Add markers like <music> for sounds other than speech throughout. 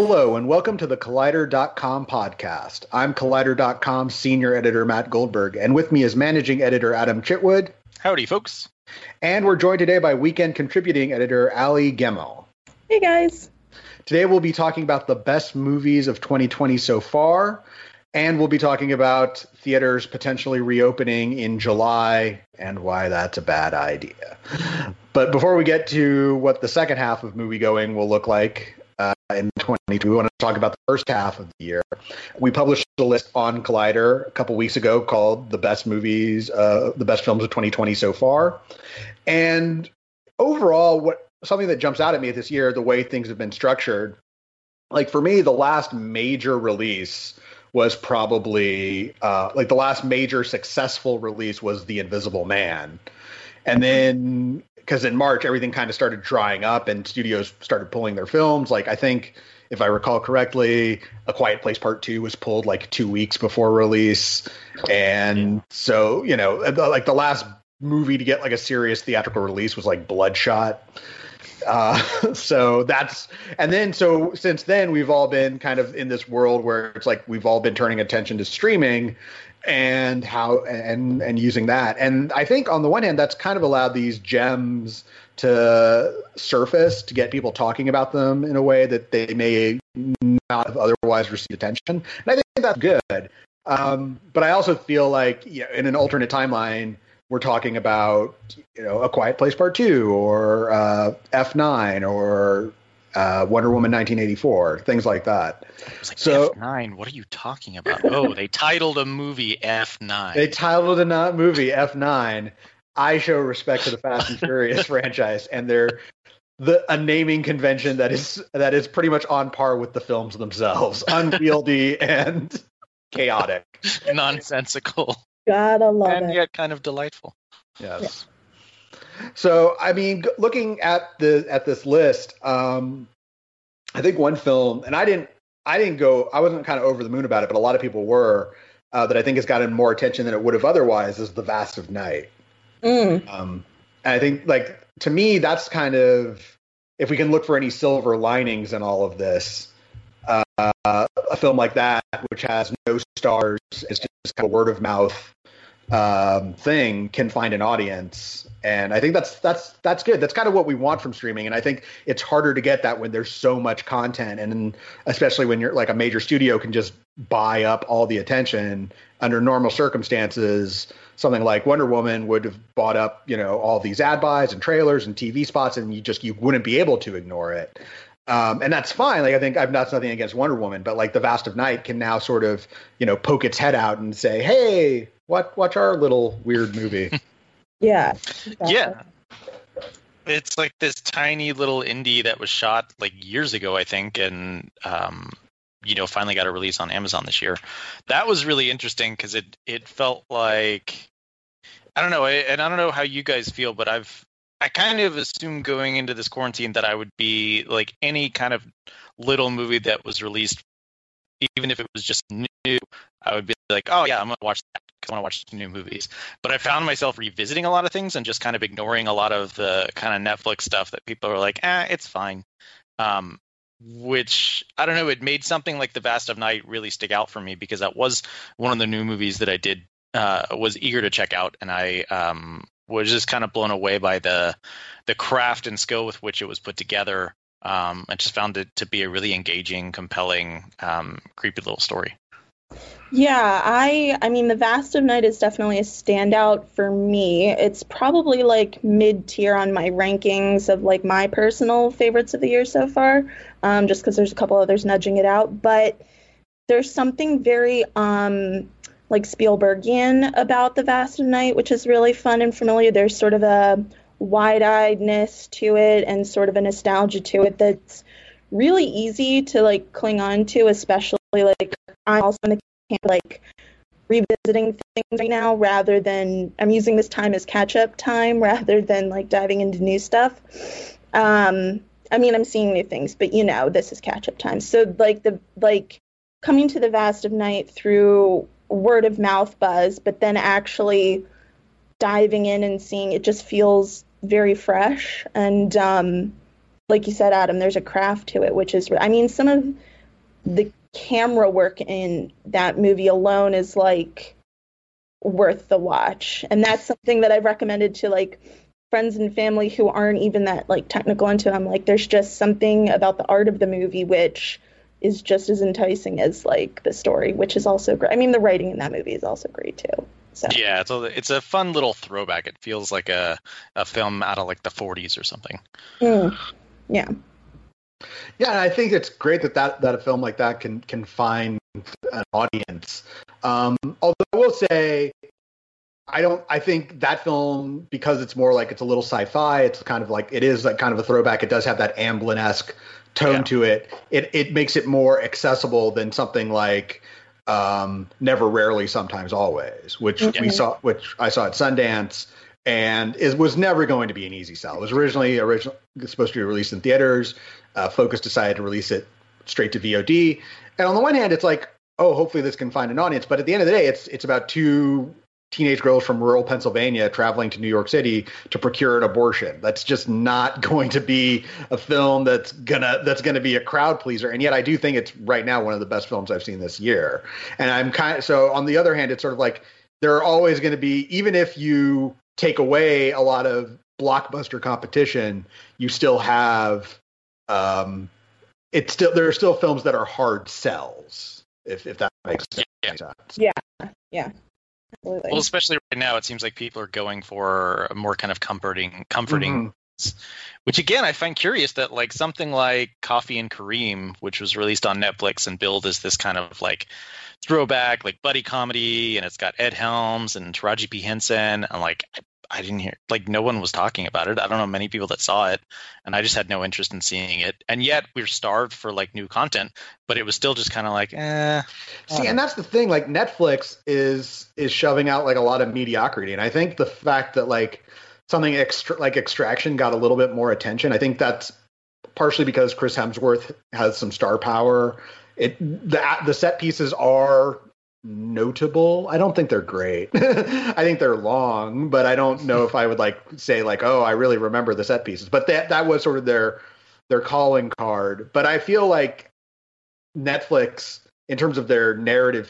Hello, and welcome to the Collider.com podcast. I'm Collider.com senior editor Matt Goldberg, and with me is managing editor Adam Chitwood. Howdy, folks. And we're joined today by weekend contributing editor Allie Gemmill. Hey, guys. Today we'll be talking about the best movies of 2020 so far, and we'll be talking about theaters potentially reopening in July and why that's a bad idea. But before we get to what the second half of movie going will look like, uh, in 2022. We want to talk about the first half of the year. We published a list on Collider a couple weeks ago called "The Best Movies, uh, the Best Films of 2020 so far," and overall, what something that jumps out at me this year, the way things have been structured. Like for me, the last major release was probably uh, like the last major successful release was The Invisible Man. And then because in March everything kind of started drying up and studios started pulling their films. Like I think if I recall correctly, A Quiet Place Part Two was pulled like two weeks before release, and yeah. so you know, like the last movie to get like a serious theatrical release was like Bloodshot. Uh, <laughs> so that's and then so since then we've all been kind of in this world where it's like we've all been turning attention to streaming and how and and using that. And I think on the one hand, that's kind of allowed these gems to surface to get people talking about them in a way that they may not have otherwise received attention. And I think that's good. Um, but I also feel like you know, in an alternate timeline, we're talking about you know a Quiet Place Part Two or uh, F9 or uh, Wonder Woman 1984, things like that. Like, so F9, what are you talking about? Oh, they titled a movie F9. They titled a movie F9. I show respect to the Fast and Furious <laughs> franchise and their the a naming convention that is that is pretty much on par with the films themselves, <laughs> unwieldy and chaotic, nonsensical. Gotta love and it. yet kind of delightful. Yes. Yeah. So, I mean, looking at the at this list, um, I think one film, and I didn't, I didn't go, I wasn't kind of over the moon about it, but a lot of people were. Uh, that I think has gotten more attention than it would have otherwise is The Vast of Night. Mm. Um, and I think, like, to me, that's kind of, if we can look for any silver linings in all of this, uh, a film like that, which has no stars, it's just kind of word of mouth um, thing, can find an audience and I think that's that's that's good. That's kind of what we want from streaming, and I think it's harder to get that when there's so much content, and especially when you're like a major studio can just buy up all the attention. Under normal circumstances, something like Wonder Woman would have bought up, you know, all these ad buys and trailers and TV spots, and you just you wouldn't be able to ignore it. Um, and that's fine. Like I think I've not nothing against Wonder Woman, but like the Vast of Night can now sort of you know poke its head out and say, "Hey, what watch our little weird movie." <laughs> Yeah. Exactly. Yeah. It's like this tiny little indie that was shot like years ago, I think, and um, you know, finally got a release on Amazon this year. That was really interesting because it it felt like I don't know, and I don't know how you guys feel, but I've I kind of assumed going into this quarantine that I would be like any kind of little movie that was released, even if it was just new, I would be like, oh yeah, I'm gonna watch that because I want to watch new movies. But I found myself revisiting a lot of things and just kind of ignoring a lot of the kind of Netflix stuff that people are like, eh, it's fine. Um, which I don't know, it made something like The Vast of Night really stick out for me because that was one of the new movies that I did uh, was eager to check out, and I um, was just kind of blown away by the the craft and skill with which it was put together. Um, I just found it to be a really engaging, compelling, um, creepy little story. Yeah, I I mean the Vast of Night is definitely a standout for me. It's probably like mid tier on my rankings of like my personal favorites of the year so far. Um, just because there's a couple others nudging it out, but there's something very um like Spielbergian about the Vast of Night, which is really fun and familiar. There's sort of a wide-eyedness to it and sort of a nostalgia to it that's really easy to like cling on to, especially like I'm also in the camp like revisiting things right now rather than I'm using this time as catch up time <laughs> rather than like diving into new stuff. Um, I mean, I'm seeing new things, but you know, this is catch up time. So like the like coming to the vast of night through word of mouth buzz, but then actually diving in and seeing it just feels very fresh and um, like you said, Adam, there's a craft to it, which is I mean, some of the camera work in that movie alone is like worth the watch, and that's something that I've recommended to like friends and family who aren't even that like technical into it. I'm like, there's just something about the art of the movie which is just as enticing as like the story, which is also great. I mean, the writing in that movie is also great too. So. Yeah, it's a, it's a fun little throwback. It feels like a, a film out of like the 40s or something. Mm. Yeah. Yeah, and I think it's great that, that that a film like that can can find an audience. Um, although I will say, I don't. I think that film because it's more like it's a little sci-fi. It's kind of like it is like kind of a throwback. It does have that Amblin-esque tone yeah. to it. It it makes it more accessible than something like um, Never, Rarely, Sometimes, Always, which mm-hmm. we saw, which I saw at Sundance, and it was never going to be an easy sell. It was originally originally supposed to be released in theaters. Uh, Focus decided to release it straight to VOD, and on the one hand, it's like, oh, hopefully this can find an audience. But at the end of the day, it's it's about two teenage girls from rural Pennsylvania traveling to New York City to procure an abortion. That's just not <laughs> going to be a film that's gonna that's gonna be a crowd pleaser. And yet I do think it's right now one of the best films I've seen this year. And I'm kind of so on the other hand, it's sort of like there are always going to be even if you take away a lot of blockbuster competition, you still have um it's still there are still films that are hard sells if if that makes sense. Yeah. Yeah. yeah. Absolutely. Well, especially right now, it seems like people are going for a more kind of comforting, comforting. Mm-hmm. Which again, I find curious that like something like Coffee and Kareem, which was released on Netflix and billed as this kind of like throwback, like buddy comedy, and it's got Ed Helms and Taraji P Henson, and like I didn't hear like no one was talking about it. I don't know many people that saw it, and I just had no interest in seeing it. And yet we are starved for like new content, but it was still just kind of like, eh. See, and that's the thing. Like Netflix is is shoving out like a lot of mediocrity, and I think the fact that like something extra like Extraction got a little bit more attention, I think that's partially because Chris Hemsworth has some star power. It the the set pieces are notable. I don't think they're great. <laughs> I think they're long, but I don't know if I would like say like, oh, I really remember the set pieces. But that that was sort of their their calling card. But I feel like Netflix, in terms of their narrative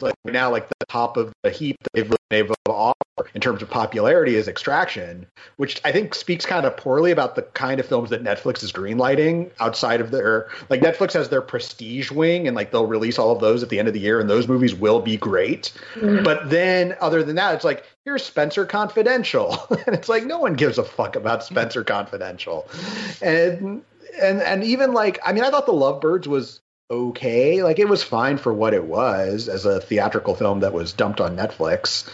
like now like the top of the heap that they've really been able to offer in terms of popularity is Extraction, which I think speaks kind of poorly about the kind of films that Netflix is greenlighting outside of their like Netflix has their prestige wing and like they'll release all of those at the end of the year and those movies will be great. Mm-hmm. But then other than that, it's like here's Spencer Confidential. <laughs> and it's like no one gives a fuck about Spencer Confidential. And and and even like I mean I thought The Lovebirds was okay. Like it was fine for what it was as a theatrical film that was dumped on Netflix.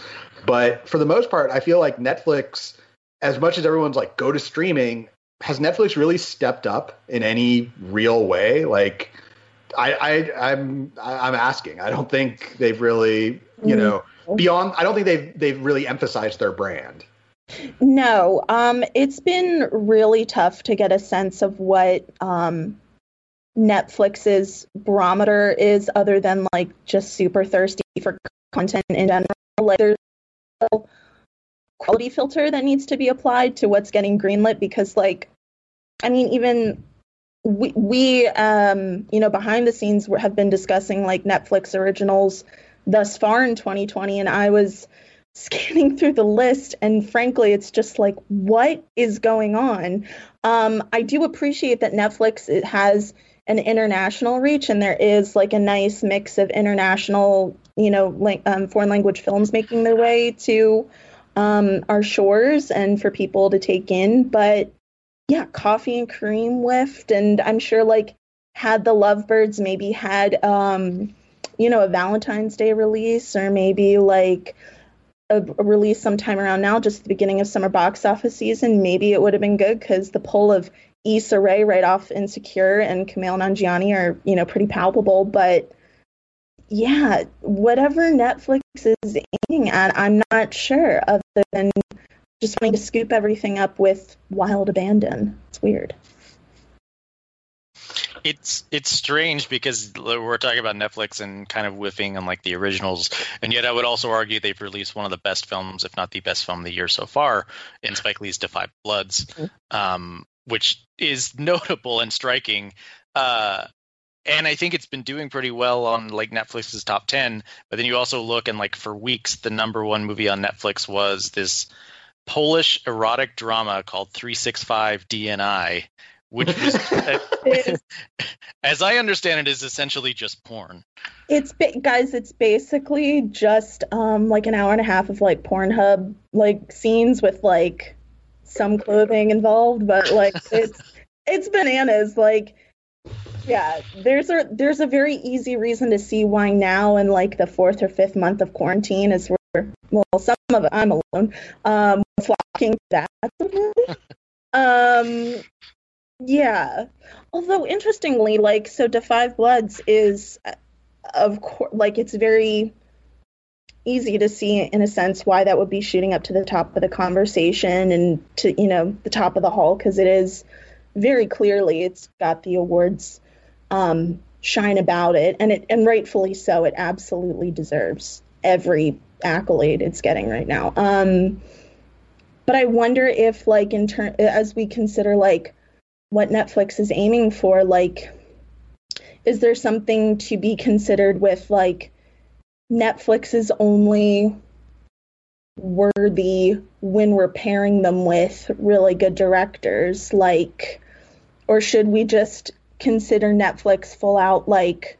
But for the most part, I feel like Netflix, as much as everyone's like go to streaming, has Netflix really stepped up in any real way? Like I, I I'm I'm asking. I don't think they've really, you know, mm-hmm. beyond I don't think they've they've really emphasized their brand. No, um, it's been really tough to get a sense of what um, Netflix's barometer is other than like just super thirsty for content in general. Like there's a quality filter that needs to be applied to what's getting greenlit because like I mean even we we um you know behind the scenes have been discussing like Netflix originals thus far in 2020 and I was scanning <laughs> through the list and frankly it's just like what is going on um I do appreciate that Netflix has an international reach and there is like a nice mix of international you know like um, foreign language films making their way to um, our shores and for people to take in. But yeah coffee and Kareem whiffed and i'm sure like had the lovebirds maybe had um you know a valentine's day release or maybe like a, a release sometime around now just the beginning of summer box office season maybe it would have been good because the pull of Issa Rae right off Insecure and Kumail Nanjiani are, you know, pretty palpable. But yeah, whatever Netflix is aiming at, I'm not sure, other than just wanting to scoop everything up with wild abandon. It's weird. It's it's strange because we're talking about Netflix and kind of whiffing on like the originals, and yet I would also argue they've released one of the best films, if not the best film of the year so far, in Spike Lee's 5 Bloods*, mm-hmm. um, which is <laughs> notable and striking. Uh, and I think it's been doing pretty well on like Netflix's top ten. But then you also look and like for weeks, the number one movie on Netflix was this Polish erotic drama called 365 DNI, which was, <laughs> <laughs> as I understand it, is essentially just porn. It's guys, it's basically just um, like an hour and a half of like Pornhub like scenes with like some clothing involved, but like <laughs> it's it's bananas. Like, yeah, there's a there's a very easy reason to see why now in like the fourth or fifth month of quarantine is where well some of it I'm alone um flocking that <laughs> um yeah. Although interestingly, like so, 5 Bloods is, of course, like it's very easy to see in a sense why that would be shooting up to the top of the conversation and to you know the top of the hall because it is very clearly it's got the awards um, shine about it and it and rightfully so it absolutely deserves every accolade it's getting right now. Um, but i wonder if like in turn as we consider like what Netflix is aiming for, like, is there something to be considered with like Netflix is only worthy when we're pairing them with really good directors, like, or should we just consider Netflix full out like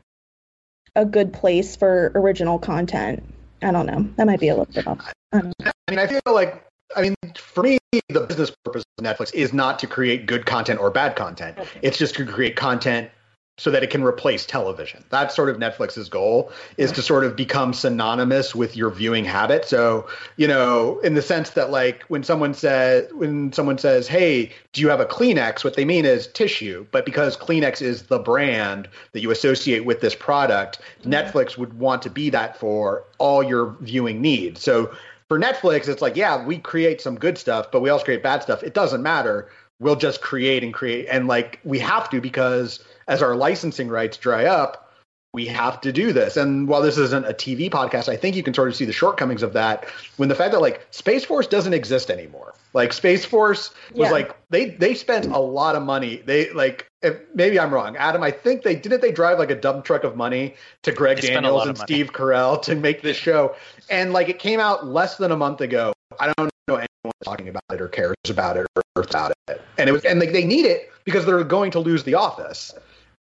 a good place for original content? I don't know. That might be a little bit off. I, I mean, I feel like I mean, for me, the business purpose of Netflix is not to create good content or bad content. Okay. It's just to create content so that it can replace television. That's sort of Netflix's goal is to sort of become synonymous with your viewing habit. So, you know, in the sense that like when someone says when someone says, "Hey, do you have a Kleenex?" what they mean is tissue, but because Kleenex is the brand that you associate with this product. Netflix would want to be that for all your viewing needs. So, for Netflix, it's like, yeah, we create some good stuff, but we also create bad stuff. It doesn't matter. We'll just create and create. And like we have to because as our licensing rights dry up, we have to do this. And while this isn't a TV podcast, I think you can sort of see the shortcomings of that when the fact that like Space Force doesn't exist anymore. Like Space Force was yeah. like they they spent a lot of money. They like if, maybe I'm wrong, Adam. I think they didn't they drive like a dump truck of money to Greg they Daniels and Steve Carell to make this show, and like it came out less than a month ago. I don't know anyone talking about it or cares about it or about it, and it was and like they need it because they're going to lose The Office.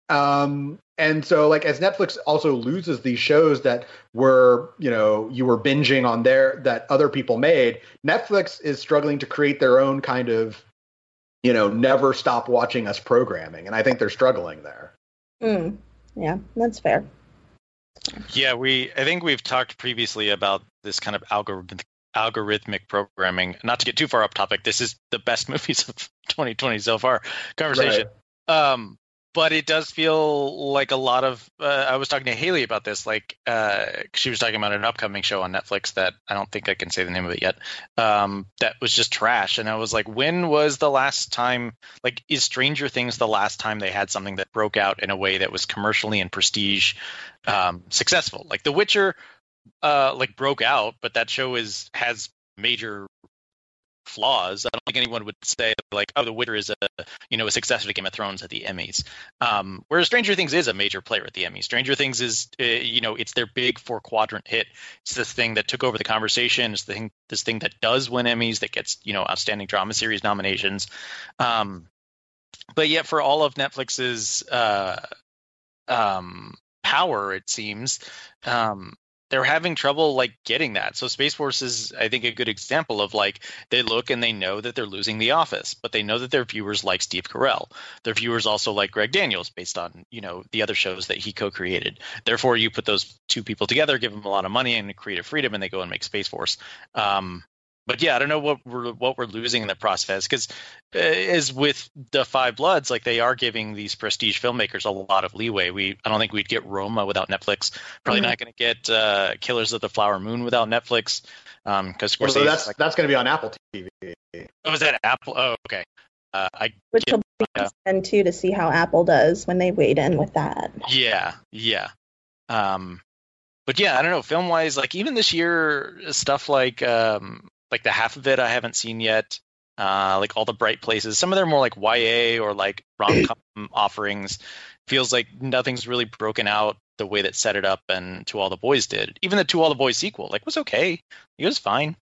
Um, and so like as Netflix also loses these shows that were, you know, you were binging on there that other people made, Netflix is struggling to create their own kind of, you know, never stop watching us programming. And I think they're struggling there. Mm, yeah, that's fair. Yeah, we I think we've talked previously about this kind of algorithmic algorithmic programming. Not to get too far up topic, this is the best <laughs> movies of 2020 so far conversation. Right. Um, but it does feel like a lot of uh, i was talking to haley about this like uh, she was talking about an upcoming show on netflix that i don't think i can say the name of it yet um, that was just trash. And i was like when was the last time like is stranger things the last time they had something that broke out in a way that was commercially and prestige um, successful? Like the witcher uh, like broke out but that show is has major flaws. I don't think anyone would say like, "Oh, The Witcher is a you know a successor to Game of Thrones at the Emmys." Um, whereas Stranger Things is a major player at the Emmys. Stranger Things is uh, you know it's their big four quadrant hit. It's this thing that took over the conversation. It's the thing this thing that does win Emmys that gets you know outstanding drama series nominations. Um, but yet for all of Netflix's uh, um, power, it seems um, they're having trouble like getting that. So Space Force is, I think, a good example of like they look and they know that they're losing The Office, but they know that their viewers like Steve Carell. Their viewers also like Greg Daniels, based on you know the other shows that he co-created. Therefore, you put those two people together, give them a lot of money and creative freedom, and they go and make Space Force. Um, but yeah, I don't know what we're what we're losing in the process because uh, as with Da Five Bloods, like they are giving these prestige filmmakers a lot of leeway. We I don't think we'd get Roma without Netflix. Probably mm-hmm. not going to get uh, Killers of the Flower Moon without Netflix. Um, because well, so that's like, that's going to be on Apple TV. Oh, is that Apple? Oh, okay. Uh, I which will be interesting too to see how Apple does when they wade in with that. Yeah, yeah. Um, but yeah, I don't know. Film wise, like even this year, stuff like um, like the half of it I haven't seen yet. Uh, like all the bright places. Some of them are more like YA or like rom com <clears throat> offerings. Feels like nothing's really broken out the way that set it up and To All the Boys did. Even the To All the Boys sequel, like was okay. It was fine,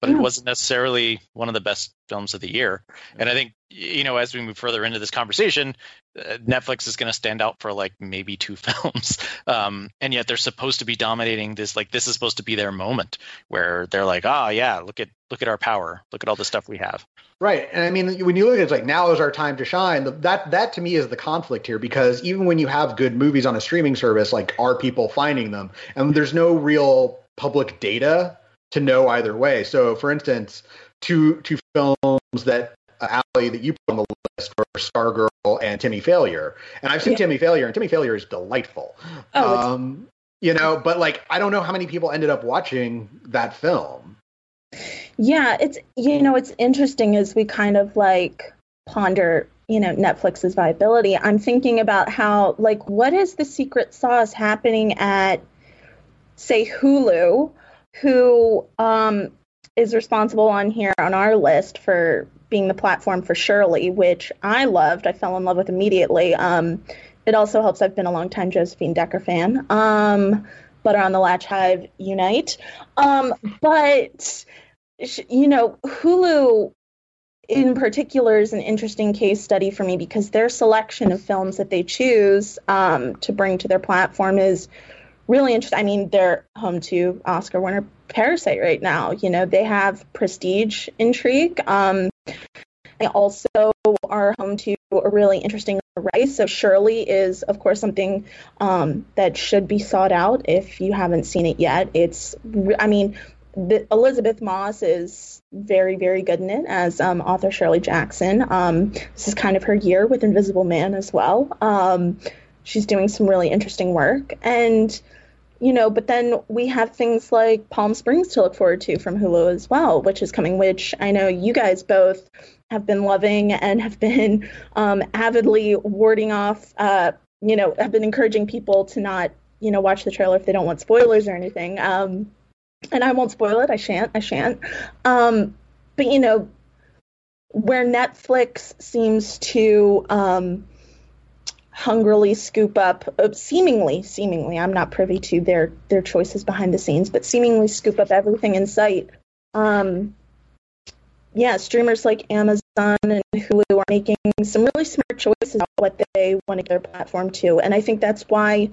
but yeah. it wasn't necessarily one of the best films of the year. And I think you know as we move further into this conversation, uh, Netflix is going to stand out for like maybe two <laughs> films, um, and yet they're supposed to be dominating this. Like this is supposed to be their moment where they're like, oh yeah, look at look at our power, look at all the stuff we have. Right, and I mean when you look at it, it's like now is our time to shine. That that to me is the conflict here because even when you have good movies on a streaming service, like are people finding them? And there's no real public data to know either way. So, for instance, two two films that uh, Allie that you put on the list were Stargirl and Timmy Failure, and I've seen yeah. Timmy Failure, and Timmy Failure is delightful. Oh, um, you know, but like I don't know how many people ended up watching that film. Yeah, it's you know it's interesting as we kind of like ponder you know Netflix's viability. I'm thinking about how like what is the secret sauce happening at say Hulu who um, is responsible on here on our list for being the platform for Shirley, which I loved. I fell in love with immediately. Um, it also helps I've been a long time Josephine Decker fan. Um, Butter on the Latch Hive Unite. Um, but, you know, Hulu in particular is an interesting case study for me because their selection of films that they choose um, to bring to their platform is really interesting. I mean, they're home to Oscar winner Parasite right now. You know, they have prestige intrigue. Um, they also are home to a really interesting race. So Shirley is, of course, something um, that should be sought out if you haven't seen it yet. It's, I mean, the, Elisabeth Moss is very, very good in it as um, author Shirley Jackson. Um, this is kind of her year with Invisible Man as well. Um, she's doing some really interesting work. And you know, but then we have things like Palm Springs to look forward to from Hulu as well, which is coming, which I know you guys both have been loving and have been um, avidly warding off, uh, you know, have been encouraging people to not, you know, watch the trailer if they don't want spoilers or anything. Um, and I won't spoil it. I shan't. I shan't. Um, but, you know, where Netflix seems to, um, hungrily scoop up uh, seemingly seemingly i'm not privy to their their choices behind the scenes but seemingly scoop up everything in sight um yeah streamers like amazon and hulu are making some really smart choices about what they want to get their platform to and i think that's why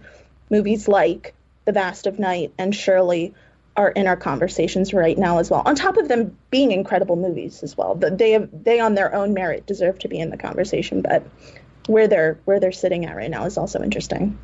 movies like the vast of night and shirley are in our conversations right now as well on top of them being incredible movies as well but they have, they on their own merit deserve to be in the conversation but where they're where they're sitting at right now is also interesting.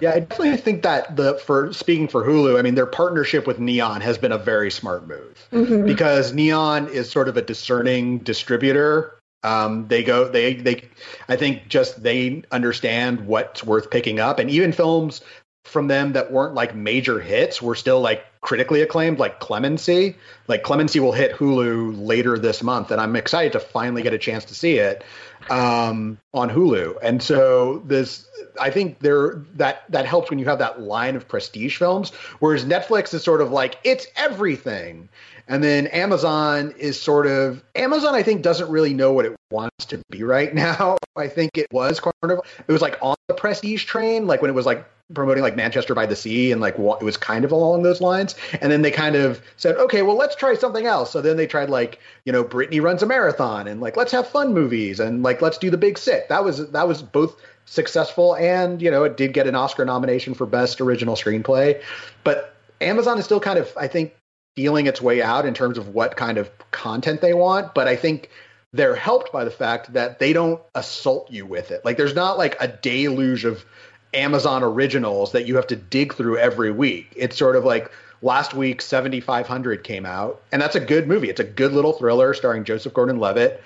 Yeah, I definitely think that the for speaking for Hulu, I mean their partnership with Neon has been a very smart move mm-hmm. because Neon is sort of a discerning distributor. Um, they go they they I think just they understand what's worth picking up and even films from them that weren't like major hits were still like critically acclaimed like Clemency. Like Clemency will hit Hulu later this month and I'm excited to finally get a chance to see it um, on Hulu. And so this, I think there that that helps when you have that line of prestige films. Whereas Netflix is sort of like it's everything, and then Amazon is sort of Amazon. I think doesn't really know what it wants to be right now. <laughs> I think it was Carnival. It was like on the prestige train, like when it was like promoting like Manchester by the Sea and like it was kind of along those lines. And then they kind of said, okay, well let's try something else. So then they tried like you know Brittany runs a marathon and like let's have fun movies and like let's do the Big Sick. That was that was both successful and you know it did get an Oscar nomination for best original screenplay. But Amazon is still kind of I think feeling its way out in terms of what kind of content they want. But I think they're helped by the fact that they don't assault you with it. Like there's not like a deluge of Amazon originals that you have to dig through every week. It's sort of like last week 7500 came out and that's a good movie it's a good little thriller starring joseph gordon-levitt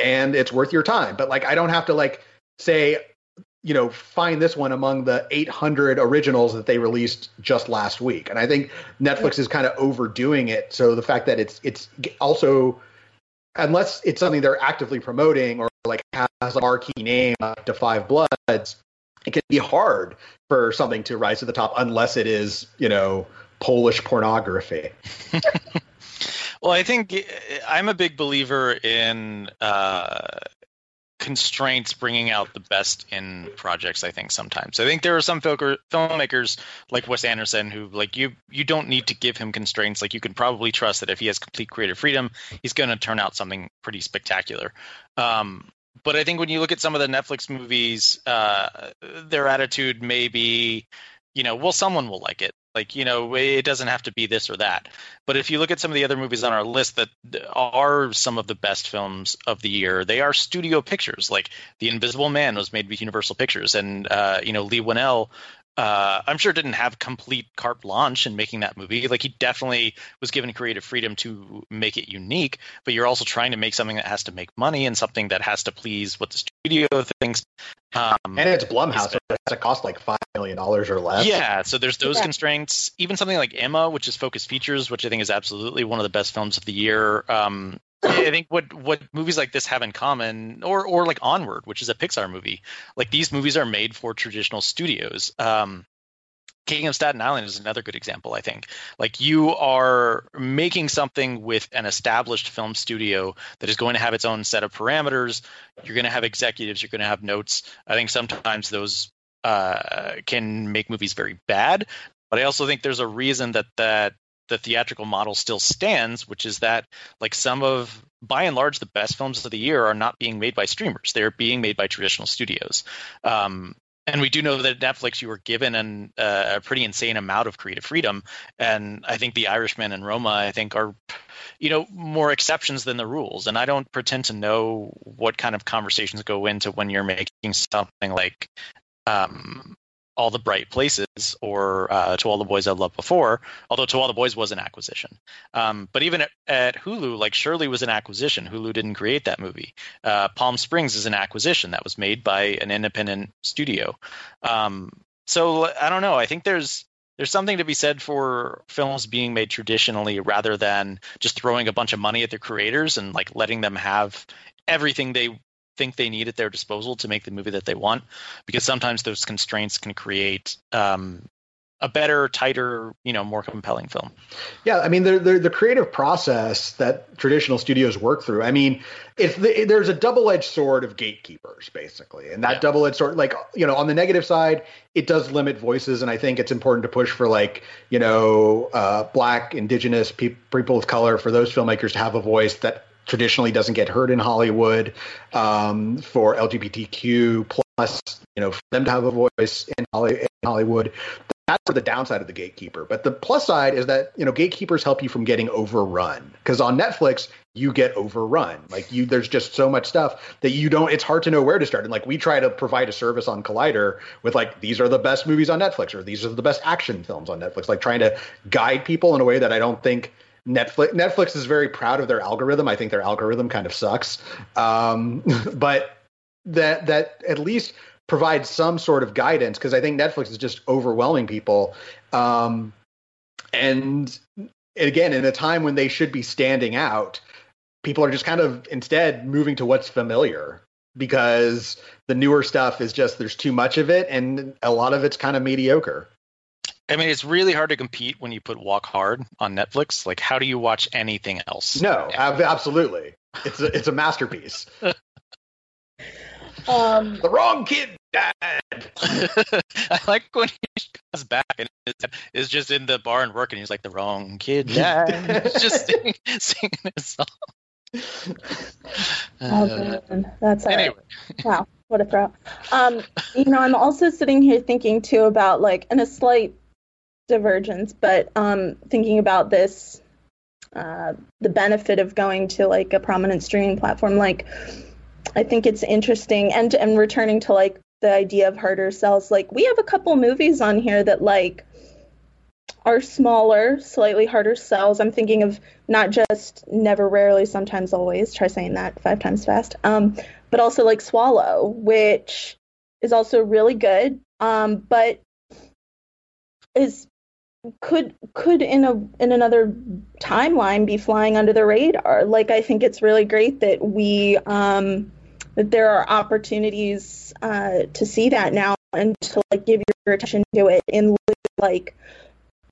and it's worth your time but like i don't have to like say you know find this one among the 800 originals that they released just last week and i think netflix is kind of overdoing it so the fact that it's it's also unless it's something they're actively promoting or like has a marquee name like to five bloods it can be hard for something to rise to the top unless it is you know Polish pornography. <laughs> well, I think I'm a big believer in uh, constraints bringing out the best in projects. I think sometimes I think there are some filmmakers like Wes Anderson who like you you don't need to give him constraints. Like you can probably trust that if he has complete creative freedom, he's going to turn out something pretty spectacular. Um, but I think when you look at some of the Netflix movies, uh, their attitude may be, you know, well, someone will like it. Like, you know, it doesn't have to be this or that. But if you look at some of the other movies on our list that are some of the best films of the year, they are studio pictures. Like The Invisible Man was made by Universal Pictures, and uh, you know Leigh Whannell uh, I'm sure didn't have complete carte blanche in making that movie. Like he definitely was given creative freedom to make it unique, but you're also trying to make something that has to make money and something that has to please what the studio thinks. Um, and it's Blumhouse, so it has to cost like five million dollars or less. Yeah, so there's those yeah. constraints. Even something like Emma, which is Focus Features, which I think is absolutely one of the best films of the year. Um, I think what what movies like this have in common, or or like Onward, which is a Pixar movie, like these movies are made for traditional studios. Um, King of Staten Island is another good example, I think. Like you are making something with an established film studio that is going to have its own set of parameters. You're going to have executives, you're going to have notes. I think sometimes those uh, can make movies very bad, but I also think there's a reason that that the theatrical model still stands, which is that like some of by and large the best films of the year are not being made by streamers; they're being made by traditional studios. Um, and we do know that at Netflix you were given an, uh, a pretty insane amount of creative freedom, and I think The Irishman and Roma, I think, are you know more exceptions than the rules. And I don't pretend to know what kind of conversations go into when you're making something like um, all the Bright Places or uh, To All the Boys I've Loved Before, although To All the Boys was an acquisition. Um, but even at, at, Hulu, like Shirley was an acquisition. Hulu didn't create that movie. Uh, Palm Springs is an acquisition that was made by an independent studio. Um, so I don't know. I think there's there's something to be said for films being made traditionally rather than just throwing a bunch of money at the creators and like letting them have everything they think they need at their disposal to make the movie that they want because sometimes those constraints can create um, a better, tighter, you know, more compelling film. Yeah, I mean, the, the, the creative process that traditional studios work through. I mean, if the, there's a double-edged sword of gatekeepers, basically, and that yeah. double-edged sword, like you know, on the negative side, it does limit voices, and I think it's important to push for like you know, uh, black, indigenous pe- people of color, for those filmmakers to have a voice that traditionally doesn't get heard in Hollywood, um, for LGBTQ plus, you know, for them to have a voice in Hollywood. That's the downside of the gatekeeper. But the plus side is that, you know, gatekeepers help you from getting overrun. Because on Netflix, you get overrun. Like you there's just so much stuff that you don't it's hard to know where to start. And like we try to provide a service on Collider with like these are the best movies on Netflix or these are the best action films on Netflix, like trying to guide people in a way that I don't think Netflix Netflix is very proud of their algorithm. I think their algorithm kind of sucks, um, <laughs> but that that at least provides some sort of guidance because I think Netflix is just overwhelming people. Um, and again, in a time when they should be standing out, people are just kind of instead moving to what's familiar because the newer stuff is just there's too much of it and a lot of it's kind of mediocre. I mean, it's really hard to compete when you put Walk Hard on Netflix. Like, how do you watch anything else? No, absolutely. It's a, it's a masterpiece. <laughs> um, the wrong kid died. <laughs> I like when he comes back and is just in the bar and working. He's like, the wrong kid <laughs> died. he's just singing, singing his song. oh, man. That's anyway. Right. Wow what a throw. Um, you know, I'm also sitting here thinking too about like, in a slight divergence, but um, thinking about this, uh, the benefit of going to like a prominent streaming platform, like I think it's interesting, and and returning to like the idea of harder sells, like we have a couple movies on here that like are smaller, slightly harder sells. I'm thinking of not just never, rarely, sometimes, always. Try saying that five times fast. Um, but also like Swallow, which is also really good, um, but is could could in a in another timeline be flying under the radar. Like I think it's really great that we um, that there are opportunities uh, to see that now and to like give your attention to it in like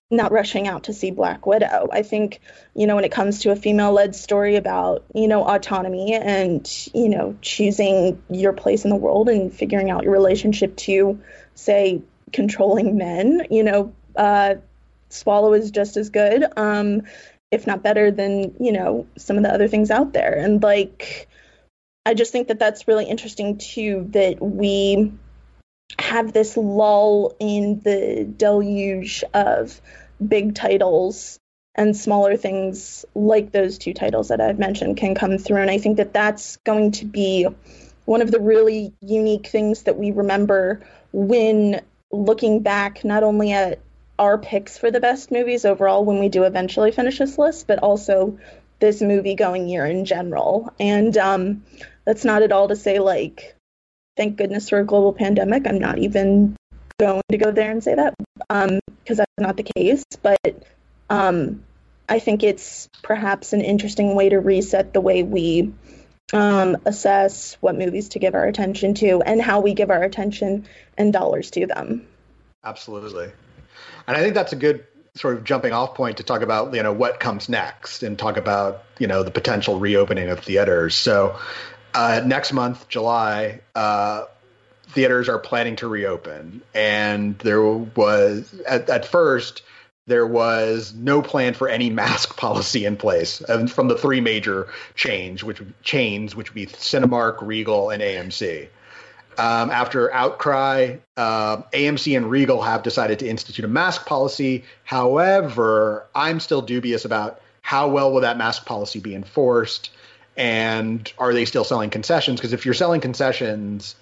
not rushing out to see Black Widow. I think, you know, when it comes to a female led story about, you know, autonomy and, you know, choosing your place in the world and figuring out your relationship to, say, controlling men, you know, uh, Swallow is just as good, um, if not better than, you know, some of the other things out there. And like, I just think that that's really interesting too, that we have this lull in the deluge of big titles and smaller things like those two titles that I've mentioned can come through. And I think that that's going to be one of the really unique things that we remember when looking back not only at our picks for the best movies overall when we do eventually finish this list, but also this movie going year in general. And um, that's not at all to say, like, thank goodness for a global pandemic. I'm not even going to go there and say that because um, that's not the case. But um, I think it's perhaps an interesting way to reset the way we um, assess what movies to give our attention to and how we give our attention and dollars to them. Absolutely. And I think that's a good sort of jumping off point to talk about you know what comes next and talk about you know the potential reopening of theaters. So uh, next month, July, uh, theaters are planning to reopen, and there was at, at first there was no plan for any mask <laughs> policy in place and from the three major chains, which chains, which would be Cinemark, Regal, and AMC. Um, after outcry, uh, AMC and Regal have decided to institute a mask policy. However, I'm still dubious about how well will that mask policy be enforced, and are they still selling concessions? Because if you're selling concessions,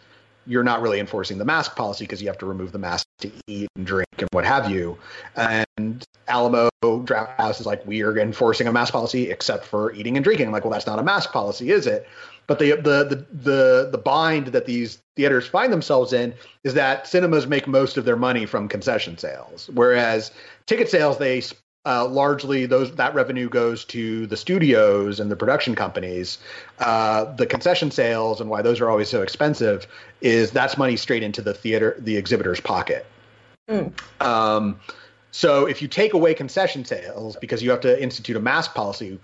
you're not really enforcing the mask policy because you have to remove the mask to eat and drink and what have you. And Alamo Drafthouse is like, we are enforcing a mask policy except for eating and drinking. I'm like, well, that's not a mask policy, is it? But the, the the the the bind that these theaters find themselves in is that cinemas make most of their money from concession sales, whereas ticket sales they uh, largely those that revenue goes to the studios and the production companies. Uh, the concession sales and why those are always so expensive is that's money straight into the theater the exhibitor's pocket. Mm. Um, so if you take away concession sales because you have to institute a mask policy,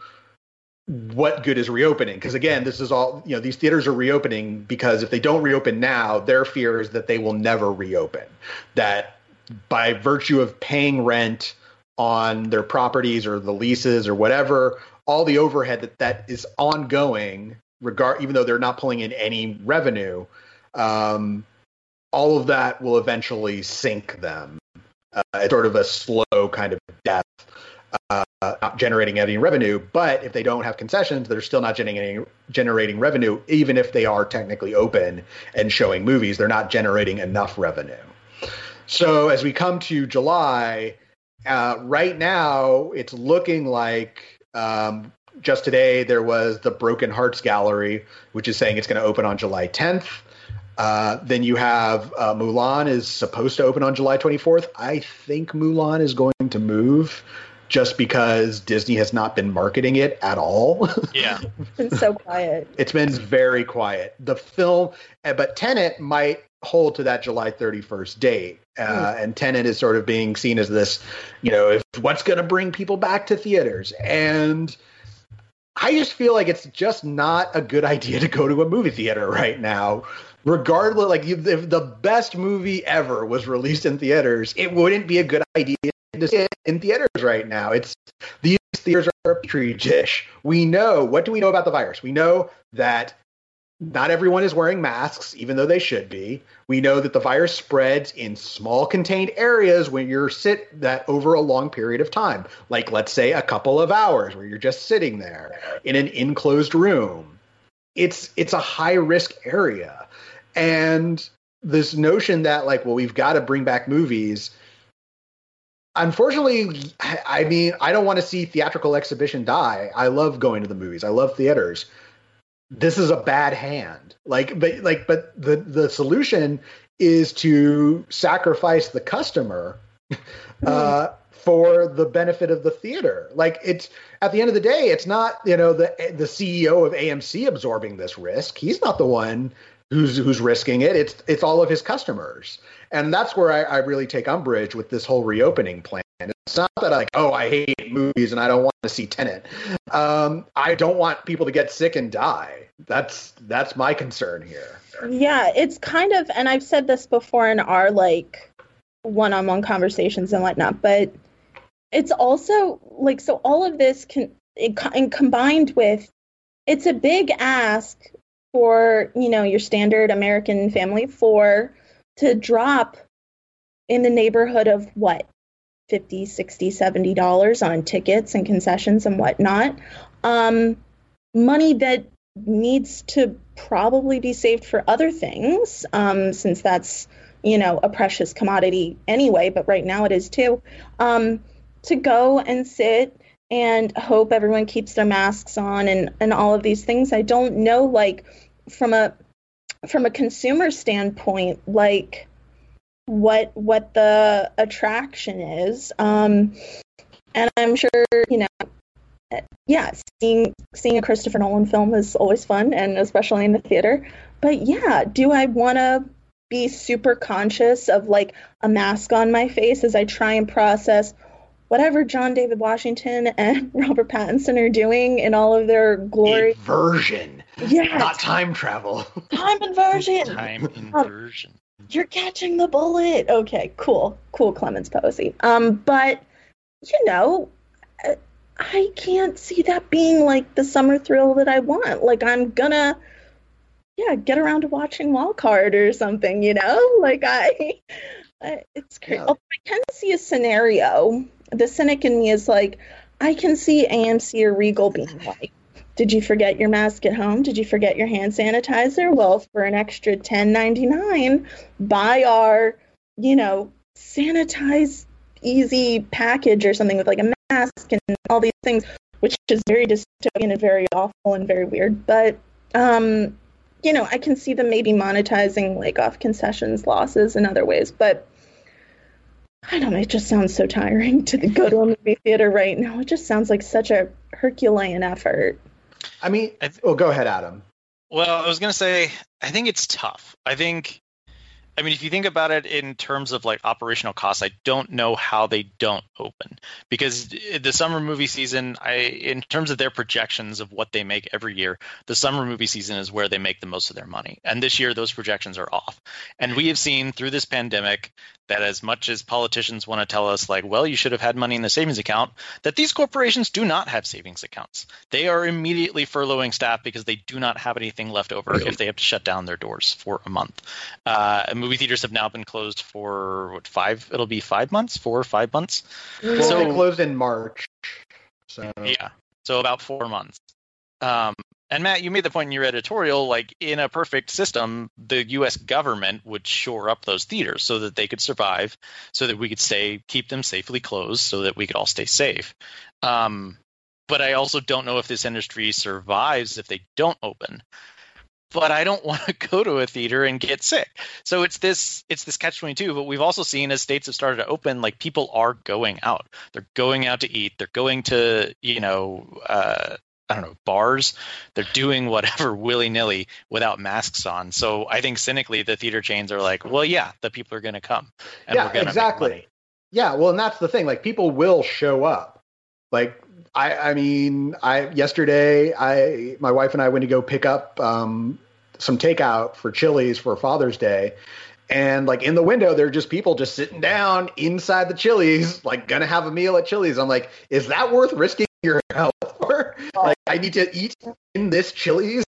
what good is reopening? Because again, this is all you know. These theaters are reopening because if they don't reopen now, their fear is that they will never reopen. That by virtue of paying rent on their properties or the leases or whatever, all the overhead that that is ongoing, regard even though they're not pulling in any revenue, um, all of that will eventually sink them. Uh, it's sort of a slow kind of death uh, not generating any revenue. But if they don't have concessions, they're still not generating generating revenue, even if they are technically open and showing movies. They're not generating enough revenue. So as we come to July, uh, right now it's looking like. Um, just today, there was the Broken Hearts Gallery, which is saying it's going to open on July 10th. Uh, then you have uh, Mulan is supposed to open on July 24th. I think Mulan is going to move just because Disney has not been marketing it at all. <laughs> Yeah. it's been so quiet. it's been very quiet. The film, eh, but Tenet might hold to that July 31st date. Uh, mm. And Tenet is sort of being seen as this, you know, if what's going to bring people back to theaters. And I just feel like it's just not a good idea to go to a movie theater right now. Regardless, like if the best movie ever was released in theaters, it wouldn't be a good idea to see it in theaters right now. It's these theaters are a petri dish. We know what do we know about the virus? We know that not everyone is wearing masks, even though they should be. We know that the virus spreads in small contained areas when you're sit that over a long period of time, like let's say a couple of hours where you're just sitting there in an enclosed room. It's it's a high risk area. And this notion that like, well, we've got to bring back movies unfortunately, I mean, I don't want to see theatrical exhibition die. I love going to the movies. I love theaters. This is a bad hand. Like, but like, but the the solution is to sacrifice the customer uh, for the benefit of the theater. Like, it's at the end of the day, it's not you know the the CEO of AMC absorbing this risk. He's not the one who's who's risking it. It's it's all of his customers, and that's where I, I really take umbrage with this whole reopening plan. It's not that I like, oh, I hate movies and I don't want to see Tenet. Um, I don't want people to get sick and die. That's that's my concern here. Yeah, it's kind of, and I've said this before in our like one-on-one conversations and whatnot, but it's also like so all of this can it, and combined with it's a big ask for you know your standard American family for to drop in the neighborhood of what 50 60 70 dollars on tickets and concessions and whatnot. Um, money that needs to probably be saved for other things um, since that's you know a precious commodity anyway but right now it is too. Um, to go and sit and hope everyone keeps their masks on and and all of these things. I don't know like from a from a consumer standpoint like what what the attraction is um and i'm sure you know yeah seeing seeing a christopher nolan film is always fun and especially in the theater but yeah do i want to be super conscious of like a mask on my face as i try and process whatever John David Washington <laughs> and Robert Pattinson are doing in all of their glory. Inversion. Yeah. Not time travel. <laughs> Time inversion. Time inversion. Um, you're catching the bullet. Okay, cool. Cool Clémence Poésy. Um, but you know, I can't see that being like the summer thrill that I want. Like I'm gonna yeah, get around to watching Wildcard or something, you know? <laughs> Like I, I it's crazy. Yeah. I can see a scenario the cynic in me is like, I can see AMC or Regal being like, did you forget your mask at home? Did you forget your hand sanitizer? Well, for an extra ten ninety nine, buy our, you know, sanitize easy package or something with like a mask and all these things, which is very dystopian and very awful and very weird. But um, you know, I can see them maybe monetizing like off concessions losses in other ways. But I don't know. It just sounds so tiring <laughs> to go to a movie theater right now. It just sounds like such a Herculean effort. I mean, well, oh, go ahead, Adam. Well, I was gonna say, I think it's tough. I think I mean, if you think about it in terms of like operational costs, I don't know how they don't open because the summer movie season, I in terms of their projections of what they make every year, the summer movie season is where they make the most of their money. And this year, those projections are off. And we have seen through this pandemic that as much as politicians want to tell us like well you should have had money in the savings account that these corporations do not have savings accounts. They are immediately furloughing staff because they do not have anything left over if they have to shut down their doors for a month. Uh, movie theaters have now been closed for what five it'll be five months? Four or five months? Well, so they closed in march so. Yeah so about four months. Um, and Matt, you made the point in your editorial, like in a perfect system, the U.S. government would shore up those theaters so that they could survive, so that we could stay, keep them safely closed, so that we could all stay safe. Um, but I also don't know if this industry survives if they don't open. But I don't <laughs> want to go to a theater and get sick. So it's this it's this catch twenty two. But we've also seen as states have started to open, like people are going out. They're going out to eat. They're going to you know uh, I don't know, bars. They're doing whatever <laughs> willy nilly without masks on. So I think cynically, the theater chains are like, well, yeah, the people are going to come. yeah, exactly. Yeah, well, and that's the thing. Like, people will show up. Like, I, I mean, I yesterday, I, my wife and I went to go pick up um, some takeout for Chili's for Father's Day, and like in the window there are just people just sitting down inside the chili's like gonna have a meal at chili's i'm like is that worth risking your health <laughs> for. Like, I need to eat in this Chili's.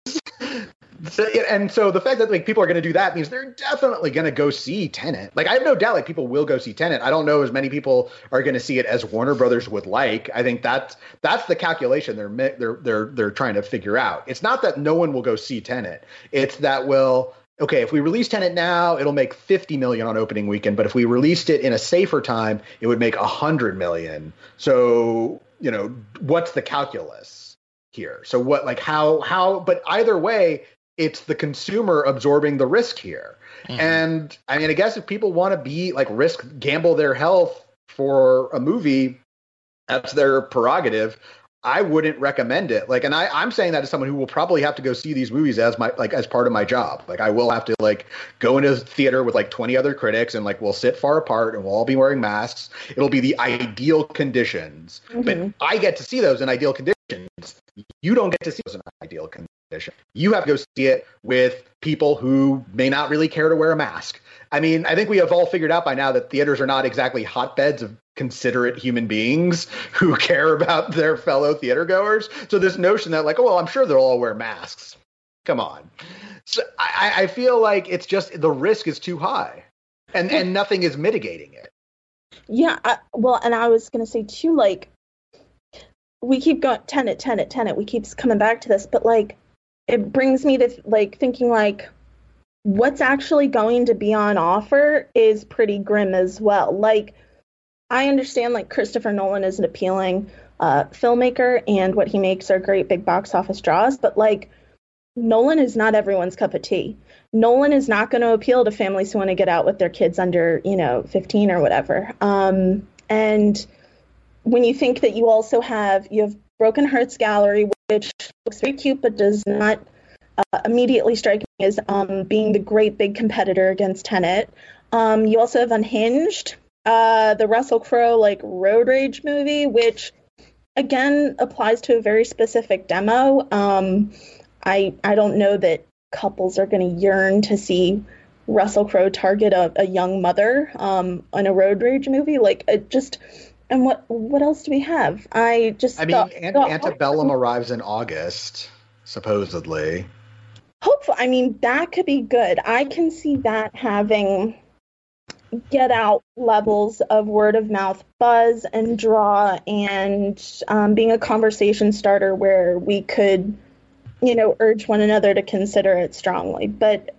<laughs> and so the fact that like people are going to do that means they're definitely going to go see Tenet. Like I have no doubt, like people will go see Tenet. I don't know as many people are going to see it as Warner Brothers would like. I think that's that's the calculation they're they're they're they're trying to figure out. It's not that no one will go see Tenet. It's that will okay, if we release Tenet now, it'll make 50 million on opening weekend, but if we released it in a safer time, it would make 100 million. So, you know, what's the calculus here? So what like how how but either way, it's the consumer absorbing the risk here. Mm-hmm. And I mean, I guess if people want to be like risk gamble their health for a movie, that's their prerogative. I wouldn't recommend it. Like, and I, I'm saying that as someone who will probably have to go see these movies as my like as part of my job. Like, I will have to like go into theater with like 20 other critics, and like we'll sit far apart, and we'll all be wearing masks. It'll be the ideal conditions, mm-hmm. but I get to see those in ideal conditions. You don't get to see those in ideal conditions. You have to go see it with people who may not really care to wear a mask. I mean, I think we have all figured out by now that theaters are not exactly hotbeds of considerate human beings <laughs> who care about their fellow theater goers. So this notion that like, oh well, I'm sure they'll all wear masks. Come on. So I, I feel like it's just the risk is too high, and and nothing is mitigating it. Yeah. I, well, and I was gonna say too, like we keep going Tenet, Tenet, Tenet. We keep coming back to this, but like it brings me to like thinking like what's actually going to be on offer is pretty grim as well. Like I understand like Christopher Nolan is an appealing uh, filmmaker and what he makes are great big box office draws, but like Nolan is not everyone's cup of tea. Nolan is not going to appeal to families who want to get out with their kids under, you know, 15 or whatever. Um, and when you think that you also have you have Broken Hearts Gallery, which looks very cute but does not uh, immediately strike me as um, being the great big competitor against Tenet. Um, you also have Unhinged, uh, the Russell Crowe like road rage movie, which again applies to a very specific demo. Um, I I don't know that couples are going to yearn to see Russell Crowe target a, a young mother um, in a road rage movie. Like it just and what what else do we have? I just I mean, thought, Ant- thought, Antebellum arrives in August, supposedly. Hopefully, I mean that could be good. I can see that having get out levels of word of mouth buzz and draw and um, being a conversation starter where we could you know urge one another to consider it strongly. But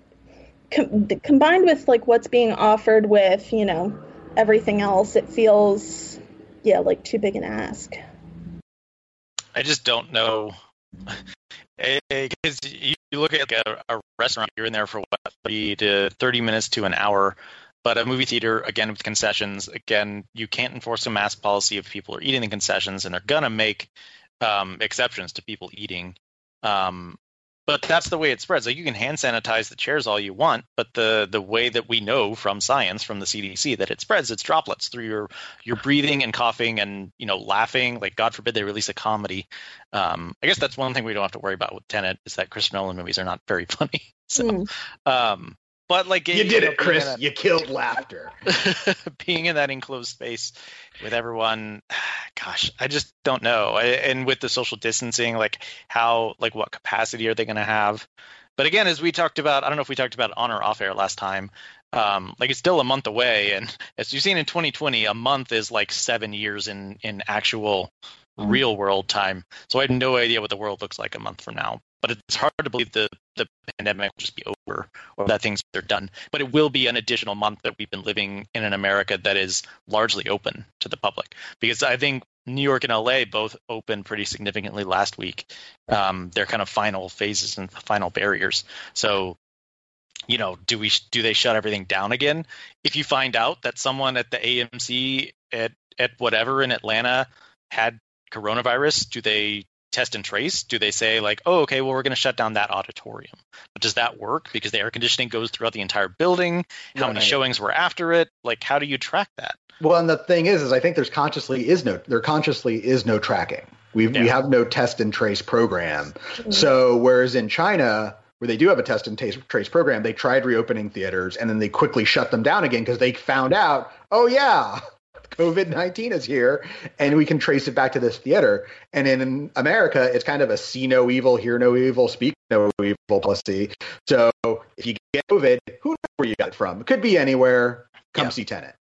com- combined with like what's being offered with you know everything else it feels yeah like too big an ask. I just don't know because you look at like a, a, restaurant you're in there for what 30 to 30 minutes to an hour but a movie theater, again, with concessions, again, you can't enforce a mask policy if people are eating the concessions, and they're gonna make um, exceptions to people eating. Um, but that's the way it spreads. Like you can hand sanitize the chairs all you want, but the the way that we know from science, from the CDC, that it spreads, it's droplets through your your breathing and coughing and you know laughing. Like God forbid they release a comedy. Um, I guess that's one thing we don't have to worry about with Tenet is that Chris Nolan movies are not very <laughs> funny. So, mm. um, but like you did it, Chris. you killed laughter. <laughs> being in that enclosed space with everyone, <sighs> gosh, I just don't know. I, and with the social distancing, like how, like what capacity are they going to have? But again, as we talked about, I don't know if we talked about on or off air last time. Um, like it's still a month away, and as you've seen in 2020, a month is like seven years in in actual mm-hmm. real world time. So I had no idea what the world looks like a month from now but it's hard to believe the the pandemic will just be over or that things are done. But it will be an additional month that we've been living in an America that is largely open to the public. Because I think New York and LA both opened pretty significantly last week. Um, their kind of final phases and final barriers. So, you know, do we do they shut everything down again? If you find out that someone at the AMC at at whatever in Atlanta had coronavirus, do they test and trace? Do they say like, oh, okay, well, we're going to shut down that auditorium? But does that work because the air conditioning goes throughout the entire building? How right. many showings were after it? Like, how do you track that? Well, and the thing is, is I think there's consciously is no there consciously is no tracking. We yeah. we have no test and trace program. Mm-hmm. So whereas in China where they do have a test and trace program, they tried reopening theaters and then they quickly shut them down again because they found out, oh yeah, COVID 19 is here and we can trace it back to this theater. And in America, it's kind of a see no evil, hear no evil, speak no evil policy. So if you get COVID, who knows where you got it from? It could be anywhere. Come yeah. see Tenet.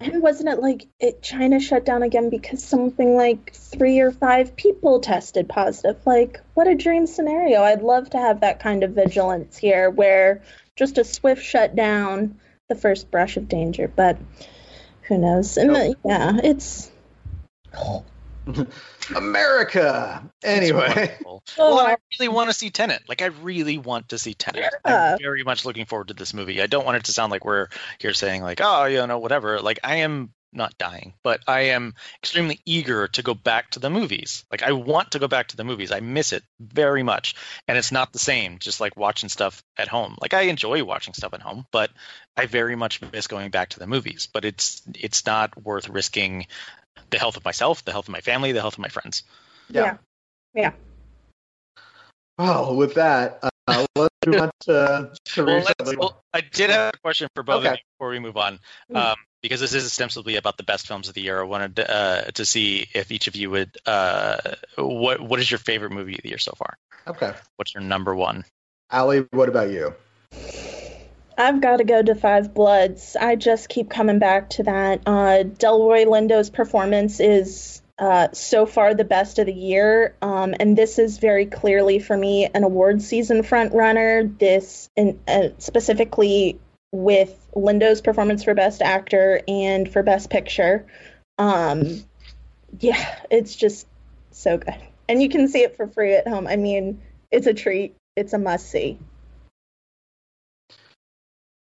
And wasn't it like it China shut down again because something like three or five people tested positive? Like, what a dream scenario. I'd love to have that kind of vigilance here where just a swift shutdown, the first brush of danger. But who knows? And the, uh, yeah, it's. <laughs> America. Anyway, <laughs> oh, Well, Oh, I really want to see Tenet. Like, I really want to see Tenet. Yeah. I'm very much looking forward to this movie. I don't want it to sound like we're here saying like, oh, you know, whatever. Like, I am not dying, but I am extremely eager to go back to the movies. Like, I want to go back to the movies. I miss it very much, and it's not the same. Just like watching stuff at home. Like, I enjoy watching stuff at home, but I very much miss going back to the movies. But it's it's not worth risking the health of myself, the health of my family, the health of my friends. yeah. yeah. well, with that, uh, let's <laughs> move on to, to Well, let's, well, I did have a question for both of you before we move on, Mm. um, because this is ostensibly about the best films of the year. I wanted uh, to see if each of you would. Uh, what What is your favorite movie of the year so far? Okay. What's your number one? Allie, what about you? I've got to go to Five Bloods. I just keep coming back to that. Uh, Delroy Lindo's performance is uh, so far the best of the year, um, and this is very clearly for me an award season front runner. This, in, uh, specifically with Lindo's performance for Best Actor and for Best Picture. Um, yeah, it's just so good, and you can see it for free at home. I mean, it's a treat. It's a must see.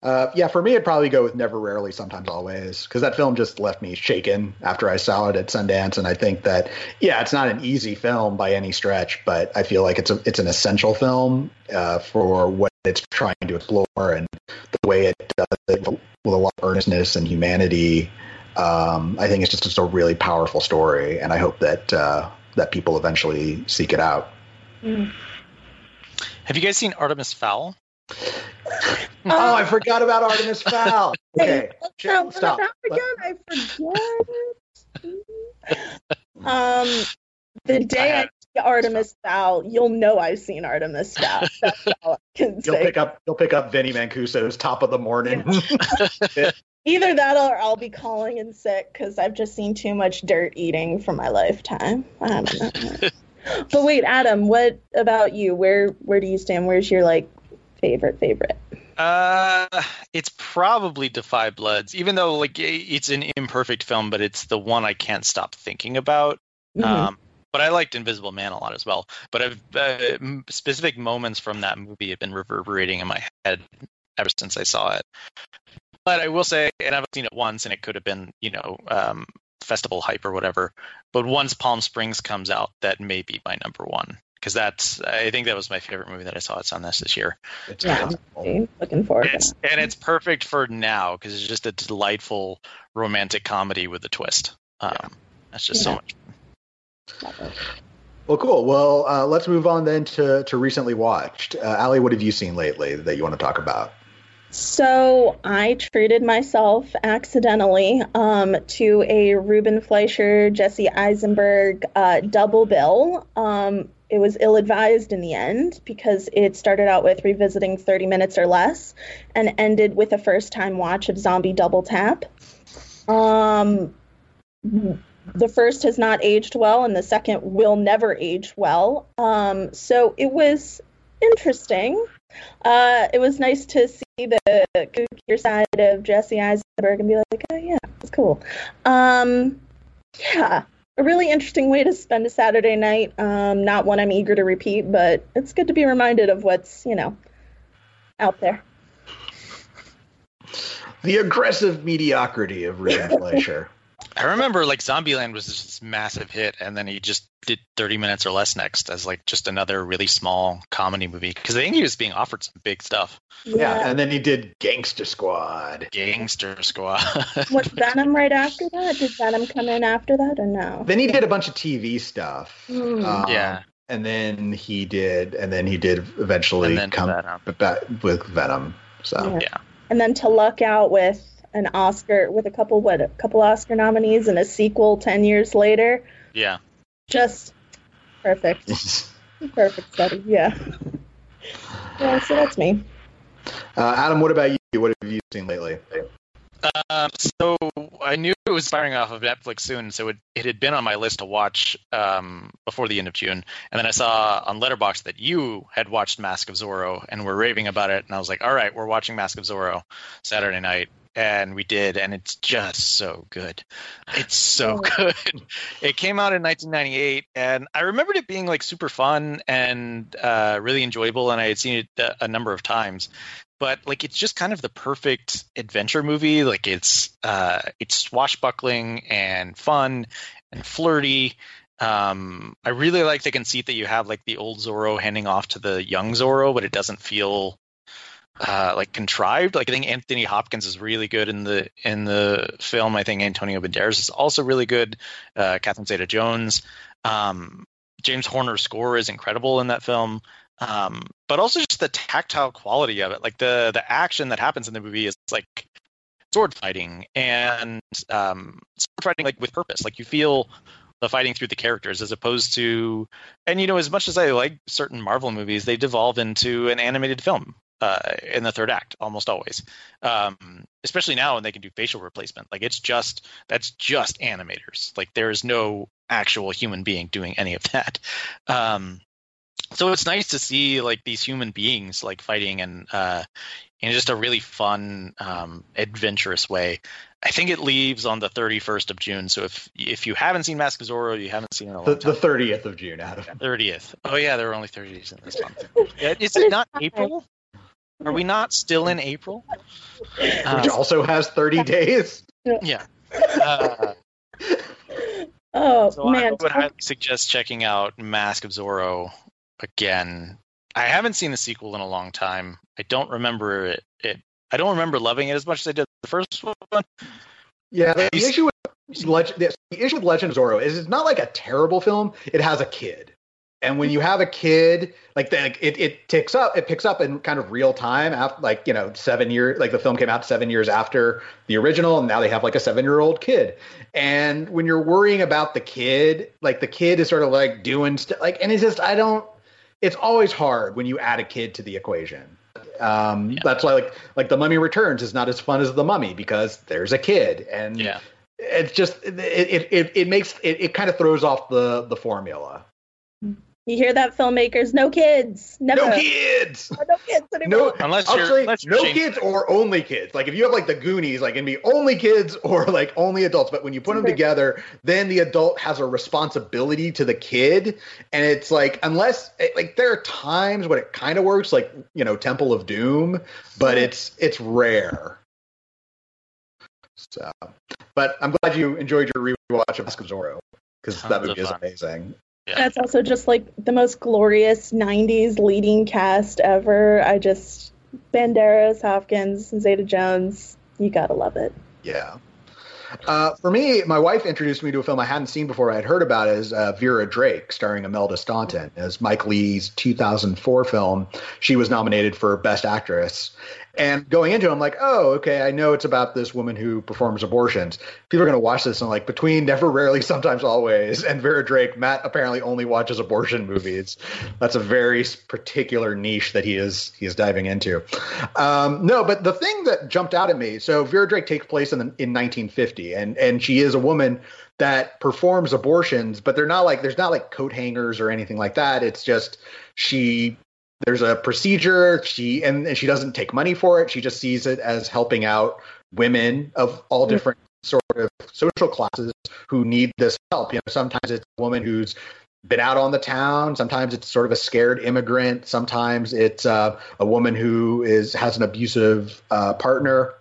Uh, yeah, for me, it'd probably go with Never Rarely, Sometimes Always, because that film just left me shaken after I saw it at Sundance. And I think that, yeah, it's not an easy film by any stretch, but I feel like it's a it's an essential film uh, for what it's trying to explore and the way it does it with a lot of earnestness and humanity. Um, I think it's just, just a really powerful story, and I hope that uh, that people eventually seek it out. Have you guys seen Artemis Fowl? Oh, I forgot about Artemis <laughs> Fowl. Okay, Stop. stop. Again, I forget um, the day I see Artemis Fowl, you'll know I've seen Artemis Fowl. <laughs> That's all I can You'll say. pick up you'll pick up Vinnie Mancuso's top of the morning. <laughs> Either that or I'll be calling in sick because I've just seen too much dirt eating for my lifetime. I don't know. but wait, Adam, what about you? Where where do you stand? Where's your like favorite favorite? Uh, it's probably Da Five Bloods, even though like it's an imperfect film, but it's the one I can't stop thinking about. Mhm. Um, but I liked Invisible Man a lot as well. But I've, uh, specific moments from that movie have been reverberating in my head ever since I saw it. But I will say, and I've seen it once, and it could have been, you know, um, festival hype or whatever. But once Palm Springs comes out, that may be my number one because that's I think that was my favorite movie that I saw at Sundance this year. It's Yeah. possible. Looking forward to It's, that. and it's perfect for now because it's just a delightful romantic comedy with a twist. Um, That's just so Yeah. much. Well, cool. Well, uh, let's move on then to, to recently watched. Uh, Allie, what have you seen lately that you want to talk about? So I treated myself accidentally um, to a Ruben Fleischer, Jesse Eisenberg uh, double bill. Um, it was ill advised in the end because it started out with revisiting 30 minutes or less and ended with a first time watch of Zombie Double Tap. Um, the first has not aged well, and the second will never age well. Um, so it was interesting. Uh, it was nice to see the gookier side of Jesse Eisenberg and be like, oh yeah, it's cool. Um, yeah, a really interesting way to spend a Saturday night. Um, not one I'm eager to repeat, but it's good to be reminded of what's you know out there. The aggressive mediocrity of Ruben <laughs> Fleischer. I remember like Zombieland was this massive hit, and then he just did 30 minutes or less next as like just another really small comedy movie because I think he was being offered some big stuff. Yeah, and then he did Gangster Squad. Gangster Squad. <laughs> Was Venom right after that? Did Venom come in after that or no? Then he did a bunch of TV stuff. Hmm. Um, yeah, and then he did, and then he did eventually come Venom. back with Venom. So Yeah. Yeah. and then to luck out with an Oscar with a couple what a couple Oscar nominees and a sequel ten years later. Yeah. Just perfect. <laughs> Perfect study. Yeah. Yeah, so that's me. uh, Adam, what about you? What have you seen lately? Um, so I knew it was firing off of Netflix soon, so it, it had been on my list to watch um, before the end of June. And then I saw on Letterboxd that you had watched Mask of Zorro and were raving about it. And I was like, all right, we're watching Mask of Zorro Saturday night. And we did, and it's just so good. It's so oh. good. It came out in 1998, and I remembered it being like super fun and uh, really enjoyable, and I had seen it a, a number of times but like it's just kind of the perfect adventure movie. Like it's uh, it's swashbuckling and fun and flirty. Um, I really like the conceit that you have like the old Zorro handing off to the young Zorro, but it doesn't feel uh, like contrived. Like I think Anthony Hopkins is really good in the in the film. I think Antonio Banderas is also really good. Uh, Catherine Zeta-Jones. Um, James Horner's score is incredible in that film um, but also just the tactile quality of it. Like the the action that happens in the movie is like sword fighting and um, sword fighting like with purpose. Like you feel the fighting through the characters as opposed to and you know as much as I like certain Marvel movies, they devolve into an animated film uh, in the third act almost always. Um, especially now when they can do facial replacement. Like it's just that's just animators. Like there is no actual human being doing any of that. Um, so it's nice to see like these human beings like fighting and uh, in just a really fun, um, adventurous way. I think it leaves on the 31st of June. So if if you haven't seen Mask of Zorro, you haven't seen it the, the 30th of June, Adam. 30th. Oh yeah, there are only 30 days in this month. <laughs> Is it not April? Are we not still in April? Which uh, also has 30 <laughs> days. Yeah. Uh, oh so man! I would highly suggest checking out Mask of Zorro again. I haven't seen the sequel in a long time. I don't remember it. it I don't remember loving it as much as I did the first one. Yeah, the, the issue with Legend, the issue with Legend of Zorro is it's not like a terrible film. It has a kid, and when you have a kid, like the, it, it ticks up, it picks up in kind of real time. After like you know seven years, like the film came out seven years after the original, and now they have like a seven year old kid. And when you're worrying about the kid, like the kid is sort of like doing stuff, like, and it's just I don't it's always hard when you add a kid to the equation. Um, yeah. That's why like like the Mummy Returns is not as fun as the Mummy because there's a kid, and yeah. it's just it it it, it makes it, it kind of throws off the the formula. You hear that, filmmakers? No kids. Never. No kids. <laughs> no kids anymore. No, unless you're, unless you're no kids or only kids. Like if you have like the Goonies, like it can be only kids or like only adults. But when you put them together, then the adult has a responsibility to the kid, and it's like unless like there are times when it kind of works, like you know Temple of Doom, but it's it's rare. So, but I'm glad you enjoyed your rewatch of Mask of Zorro because that movie is amazing. Yeah. That's also just like the most glorious 90s leading cast ever. I just, Banderas, Hopkins, Zeta Jones, you gotta love it. Yeah. Uh, for me, my wife introduced me to a film I hadn't seen before. I had heard about it as uh, Vera Drake, starring Imelda Staunton, as Mike Leigh's 2004 film. She was nominated for Best Actress, and going into it, I'm like, oh, okay, I know it's about this woman who performs abortions. People are going to watch this and like between Never, Rarely, Sometimes, Always and Vera Drake, Matt apparently only watches abortion movies. That's a very particular niche that he is he is diving into. Um, no, but the thing that jumped out at me, so Vera Drake takes place in the, in 1950, and and she is a woman that performs abortions, but they're not like there's not like coat hangers or anything like that. It's just she there's a procedure. She and, and she doesn't take money for it. She just sees it as helping out women of all mm-hmm. different sort of social classes who need this help. You know sometimes it's a woman who's been out on the town. Sometimes it's sort of a scared immigrant. Sometimes it's uh, a woman who is has an abusive uh, partner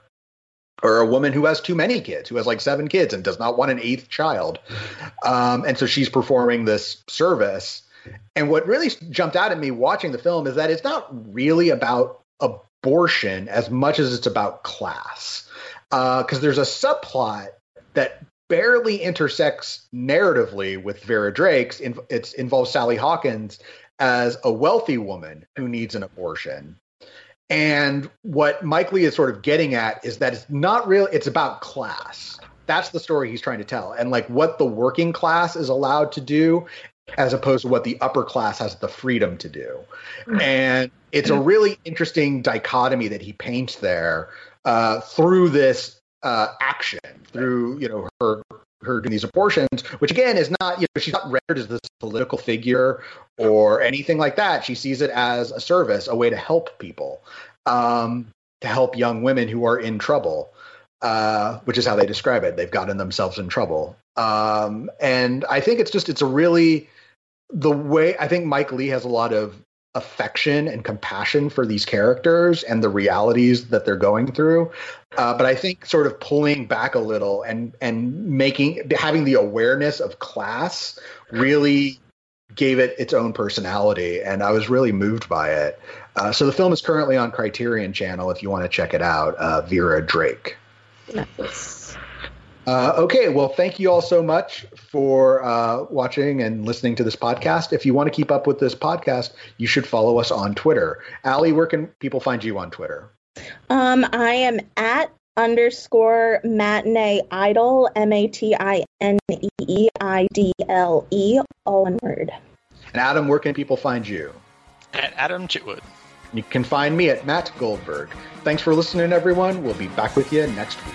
or a woman who has too many kids, who has like seven kids and does not want an eighth child. Um, and so she's performing this service and what really jumped out at me watching the film is that it's not really about abortion as much as it's about class. Because uh, there's a subplot that barely intersects narratively with Vera Drake's. It involves Sally Hawkins as a wealthy woman who needs an abortion. And what Mike Leigh is sort of getting at is that it's not real, it's about class. That's the story he's trying to tell. And like what the working class is allowed to do as opposed to what the upper class has the freedom to do. Hmm. And it's a really interesting dichotomy that he paints there uh, through this uh, action through you know her her doing these abortions, which again is not you know she's not rendered as this political figure or anything like that. She sees it as a service, a way to help people, um, to help young women who are in trouble. Uh, which is how they describe it. They've gotten themselves in trouble, um, and I think it's just it's a really the way I think Mike Leigh has a lot of affection and compassion for these characters and the realities that they're going through. Uh, but I think sort of pulling back a little and and making having the awareness of class really gave it its own personality, and I was really moved by it. Uh, so the film is currently on Criterion Channel if you want to check it out. Uh, Vera Drake. Uh, okay, well, thank you all so much for uh, watching and listening to this podcast. If you want to keep up with this podcast, you should follow us on Twitter. Allie, where can people find you on Twitter? Um, I am at underscore matinee idol, M A T I N E E I D L E, all one word. And Adam, where can people find you? At Adam Chitwood. You can find me at Matt Goldberg. Thanks for listening, everyone. We'll be back with you next week.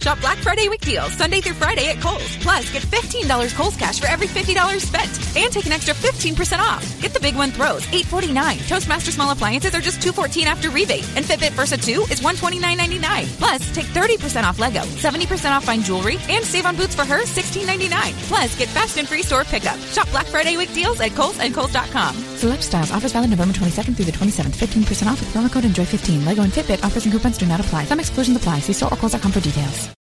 Shop Black Friday week deals Sunday through Friday at Kohl's. Plus, get $15 Kohl's cash for every $50 spent. And take an extra 15% off. Get the big one throws, $8.49. Toastmaster small appliances are just $2.14 after rebate. And Fitbit Versa 2 is $129.99. Plus, take 30% off Lego, 70% off fine jewelry, and save on boots for her, $16.99. Plus, get fast and free store pickup. Shop Black Friday week deals at Kohl's and Kohl's.com. Select styles. Offers valid November 22nd through the 27th. 15% off with promo code ENJOY15. Lego and Fitbit offers and coupons do not apply. Some exclusions apply. See store or Kohl's.com for details.